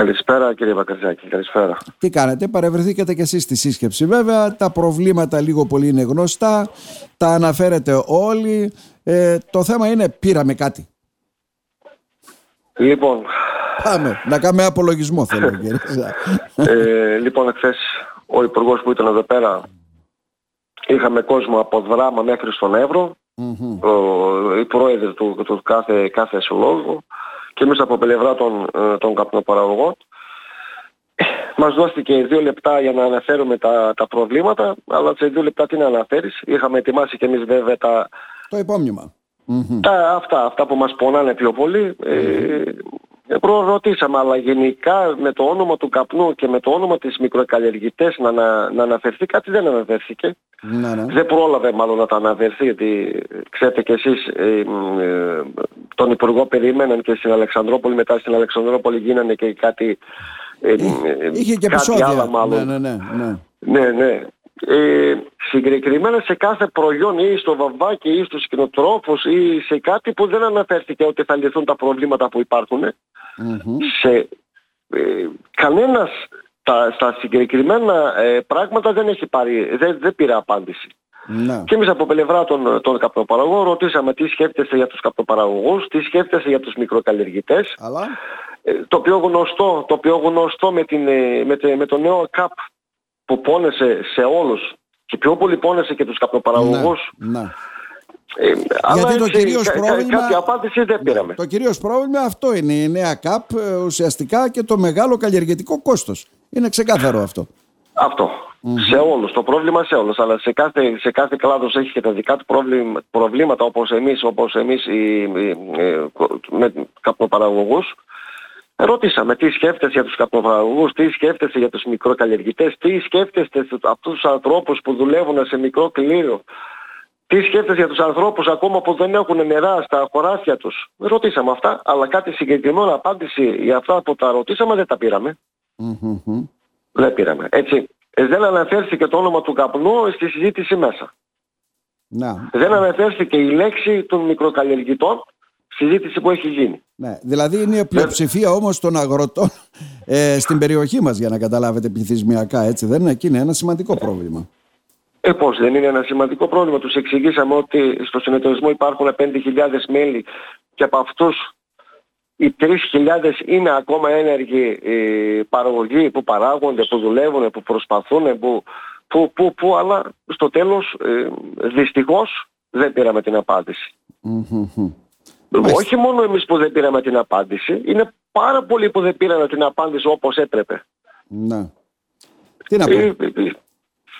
Καλησπέρα κύριε Μπακαρζάκη, καλησπέρα. Τι κάνετε, παρευρεθήκατε και εσείς στη σύσκεψη βέβαια, τα προβλήματα λίγο πολύ είναι γνωστά, τα αναφέρετε όλοι, ε, το θέμα είναι πήραμε κάτι. Λοιπόν... Πάμε, να κάνουμε απολογισμό θέλω κύριε. ε, λοιπόν, εχθές ο υπουργός που ήταν εδώ πέρα είχαμε κόσμο από δράμα μέχρι στον Εύρο, mm-hmm. ο, οι πρόεδροι του, του κάθε, κάθε συλλόγου και εμείς από πλευρά των, ε, των καπνοπαραγωγών. Μας δόθηκε δύο λεπτά για να αναφέρουμε τα, τα προβλήματα, αλλά σε δύο λεπτά τι να αναφέρεις. Είχαμε ετοιμάσει και εμείς βέβαια τα... Το υπόμνημα. Τα, αυτά, αυτά που μας πονάνε πιο πολύ. Ε, προρωτήσαμε, αλλά γενικά με το όνομα του καπνού και με το όνομα της μικροκαλλιεργητές να, να, να αναφερθεί κάτι δεν αναφέρθηκε. Ναι, ναι. Δεν πρόλαβε μάλλον να τα αναφερθεί, γιατί ξέρετε κι εσείς ε, ε, τον Υπουργό περιμέναν και στην Αλεξανδρόπολη, μετά στην Αλεξανδρόπολη γίνανε και κάτι... Ε, Είχε και κάτι άλλα μάλλον. Ναι, ναι, ναι. ναι, ναι. Ε, συγκεκριμένα σε κάθε προϊόν ή στο βαμβάκι ή στους κοινοτρόφους ή σε κάτι που δεν αναφέρθηκε ότι θα λυθούν τα προβλήματα που υπάρχουν σε ε, κανένας τα, στα συγκεκριμένα ε, πράγματα δεν έχει πάρει, δεν, δεν πήρε απάντηση. Ναι. Και εμείς από πλευρά των, των καπνοπαραγωγών ρωτήσαμε τι σκέφτεσαι για τους καπνοπαραγωγούς, τι σκέφτεσαι για τους μικροκαλλιεργητές. Αλλά... Ε, το πιο γνωστό, το πιο γνωστό με, την, ε, με, με το νέο ΚΑΠ που πόνεσε σε όλους και πιο πολύ πόνεσε και τους καπνοπαραγωγούς. Ναι, ναι. Ε, Γιατί το κυρίως κα, πρόβλημα... Κάποια απάντηση δεν πήραμε. Το κυρίως πρόβλημα αυτό είναι η νέα ΚΑΠ ε, ουσιαστικά και το μεγάλο καλλιεργητικό κόστος. Είναι ξεκάθαρο αυτό. Αυτό. Σε όλους. Το πρόβλημα σε όλους. Αλλά σε κάθε, σε κάθε κλάδος έχει και τα δικά του προβλήμα, προβλήματα όπως εμείς, όπως εμείς οι, οι, με καπνοπαραγωγούς. Ρωτήσαμε τι σκέφτεσαι για τους καπνοπαραγωγούς, τι σκέφτεσαι για τους μικροκαλλιεργητές, τι σκέφτεστε αυτούς τους ανθρώπους που δουλεύουν σε μικρό κλήριο, τι σκέφτεσαι για τους ανθρώπους ακόμα που δεν έχουν νερά στα χωράφια τους; Ρωτήσαμε αυτά, αλλά κάτι συγκεκριμένο απάντηση για αυτά που τα ρωτήσαμε δεν τα πήραμε. Δεν πήραμε. Έτσι, ε, δεν αναφέρθηκε το όνομα του καπνού στη συζήτηση μέσα. Να. Δεν αναφέρθηκε η λέξη των μικροκαλλιεργητών συζήτηση που έχει γίνει. Ναι, δηλαδή είναι η πλειοψηφία όμως των αγροτών ε, στην περιοχή μας για να καταλάβετε πληθυσμιακά έτσι δεν είναι; Εκεί είναι ένα σημαντικό πρόβλημα. Ε, πώς δεν είναι ένα σημαντικό πρόβλημα. Τους εξηγήσαμε ότι στο συνεταιρισμό υπάρχουν 5.000 μέλη και από αυτούς οι 3.000 είναι ακόμα ένεργοι ε, παραγωγοί που παράγονται, που δουλεύουν, που προσπαθούν, που, που, που, που αλλά στο τέλος ε, δυστυχώς δεν πήραμε την απάντηση. Όχι μόνο εμείς που δεν πήραμε την απάντηση, είναι πάρα πολλοί που δεν πήραν την απάντηση όπως έπρεπε. Ναι. Τι να πω.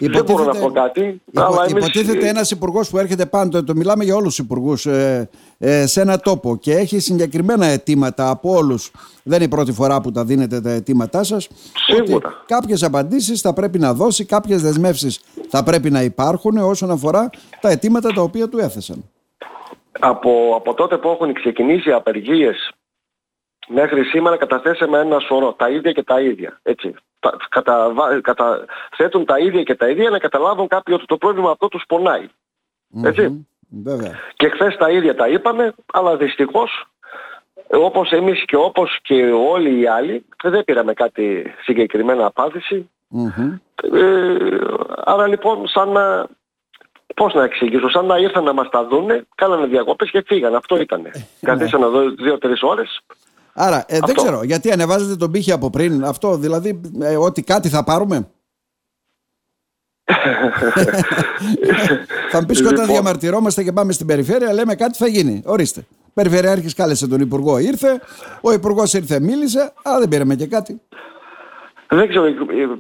Ε, ε, δεν μπορώ να πω κάτι. Υπο, αλλά εμείς... Υποτίθεται ένας υπουργός που έρχεται πάντοτε, το μιλάμε για όλους τους υπουργούς, ε, ε, σε ένα τόπο και έχει συγκεκριμένα αιτήματα από όλους. Δεν είναι η πρώτη φορά που τα δίνετε τα αιτήματά σας. Σίγουρα. Κάποιες απαντήσεις θα πρέπει να δώσει, κάποιες δεσμεύσεις θα πρέπει να υπάρχουν όσον αφορά τα αιτήματα τα οποία του έθεσαν. Από, από τότε που έχουν ξεκινήσει οι απεργίες μέχρι σήμερα καταθέσαμε ένα σωρό, τα ίδια και τα ίδια. Έτσι. Κατα, καταθέτουν τα ίδια και τα ίδια να καταλάβουν κάποιοι ότι το πρόβλημα αυτό τους πονάει. Έτσι. Και χθες τα ίδια τα είπαμε, αλλά δυστυχώς όπως εμείς και όπως και όλοι οι άλλοι δεν πήραμε κάτι συγκεκριμένα Ε, άρα λοιπόν σαν να Πώς να εξηγήσω, σαν να ήρθαν να μας τα δούνε, κάνανε διακοπές και φύγανε. Αυτό ήταν. Ε, Καθίσανε εδώ δύο-τρεις ώρες. Άρα, ε, δεν ξέρω, γιατί ανεβάζετε τον πύχη από πριν, αυτό δηλαδή, ε, ότι κάτι θα πάρουμε; θα μου πεις και όταν λοιπόν. διαμαρτυρόμαστε και πάμε στην περιφέρεια, λέμε κάτι θα γίνει. Ορίστε. Περιφερειάρχης κάλεσε τον Υπουργό, ήρθε. Ο Υπουργός ήρθε, μίλησε, αλλά δεν πήραμε και κάτι. Δεν ξέρω, ε,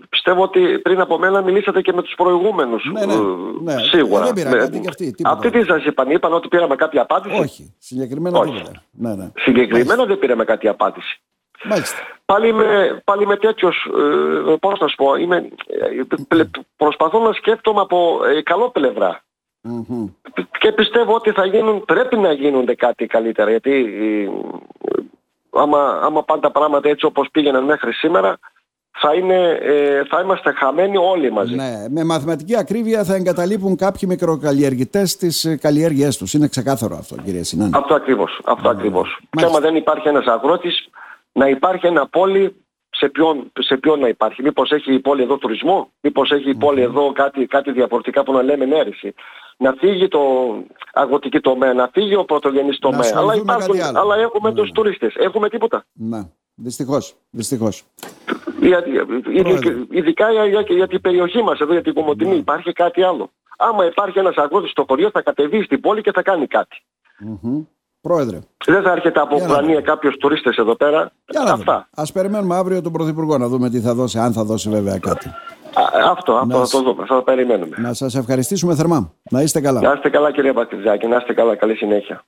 πιστεύω ότι πριν από μένα μιλήσατε και με τους προηγούμενους. Ναι, ναι, ναι. Σίγουρα. Δεν πήρα κάτι και αυτοί. Αυτοί τι σας είπαν, είπαν ότι πήραμε κάποια απάντηση; Όχι, συγκεκριμένα Όχι. Ναι, ναι. Συγκεκριμένα δεν πήραμε κάτι απάντηση. Μάλιστα. Πάλι με, πάλι με τέτοιος, ε, πώς να σου πω, είμαι, ε, προσπαθώ να σκέφτομαι από ε, καλό πλευρά. Mm-hmm. Και πιστεύω ότι θα γίνουν, πρέπει να γίνονται κάτι καλύτερα, γιατί ε, άμα, άμα πάνε τα πράγματα έτσι όπως πήγαιναν μέχρι σήμερα, θα, είναι, ε, θα είμαστε χαμένοι όλοι μαζί. Ναι, με μαθηματική ακρίβεια θα εγκαταλείπουν κάποιοι μικροκαλλιεργητές τις καλλιέργειές τους. Είναι ξεκάθαρο αυτό, κύριε Συνάνη. Αυτό ακριβώς. Αυτό ακριβώς. Και άμα δεν υπάρχει ένας αγρότης, να υπάρχει ένα πόλι σε ποιον, σε ποιον να υπάρχει. Μήπως έχει η πόλη εδώ τουρισμό, μήπως έχει η πόλη εδώ κάτι, κάτι διαφορετικά που να λέμε νέρεση. Να φύγει το αγροτική τομέα, να φύγει ο πρωτογενής τομέας. Αλλά, υπάρχουν, αλλά έχουμε ναι. τους τουρίστες. Έχουμε τίποτα. Ναι. Δυστυχώς. Δυστυχώς. Ειδικά για, για, για, την περιοχή μας εδώ, για την Κομωτινή, ναι. υπάρχει κάτι άλλο. Άμα υπάρχει ένας αγρότης στο χωριό θα κατεβεί στην πόλη και θα κάνει κάτι. Mm-hmm. Πρόεδρε. Δεν θα έρχεται από Ουκρανία κάποιος τουρίστες εδώ πέρα. Αυτά. Α περιμένουμε αύριο τον Πρωθυπουργό να δούμε τι θα δώσει, αν θα δώσει βέβαια κάτι. Α, αυτό, αυτό να θα το δούμε. Θα το περιμένουμε. Να σας ευχαριστήσουμε θερμά. Να είστε καλά. Να είστε καλά, κύριε Πατριζάκη. Να είστε καλά. Καλή συνέχεια.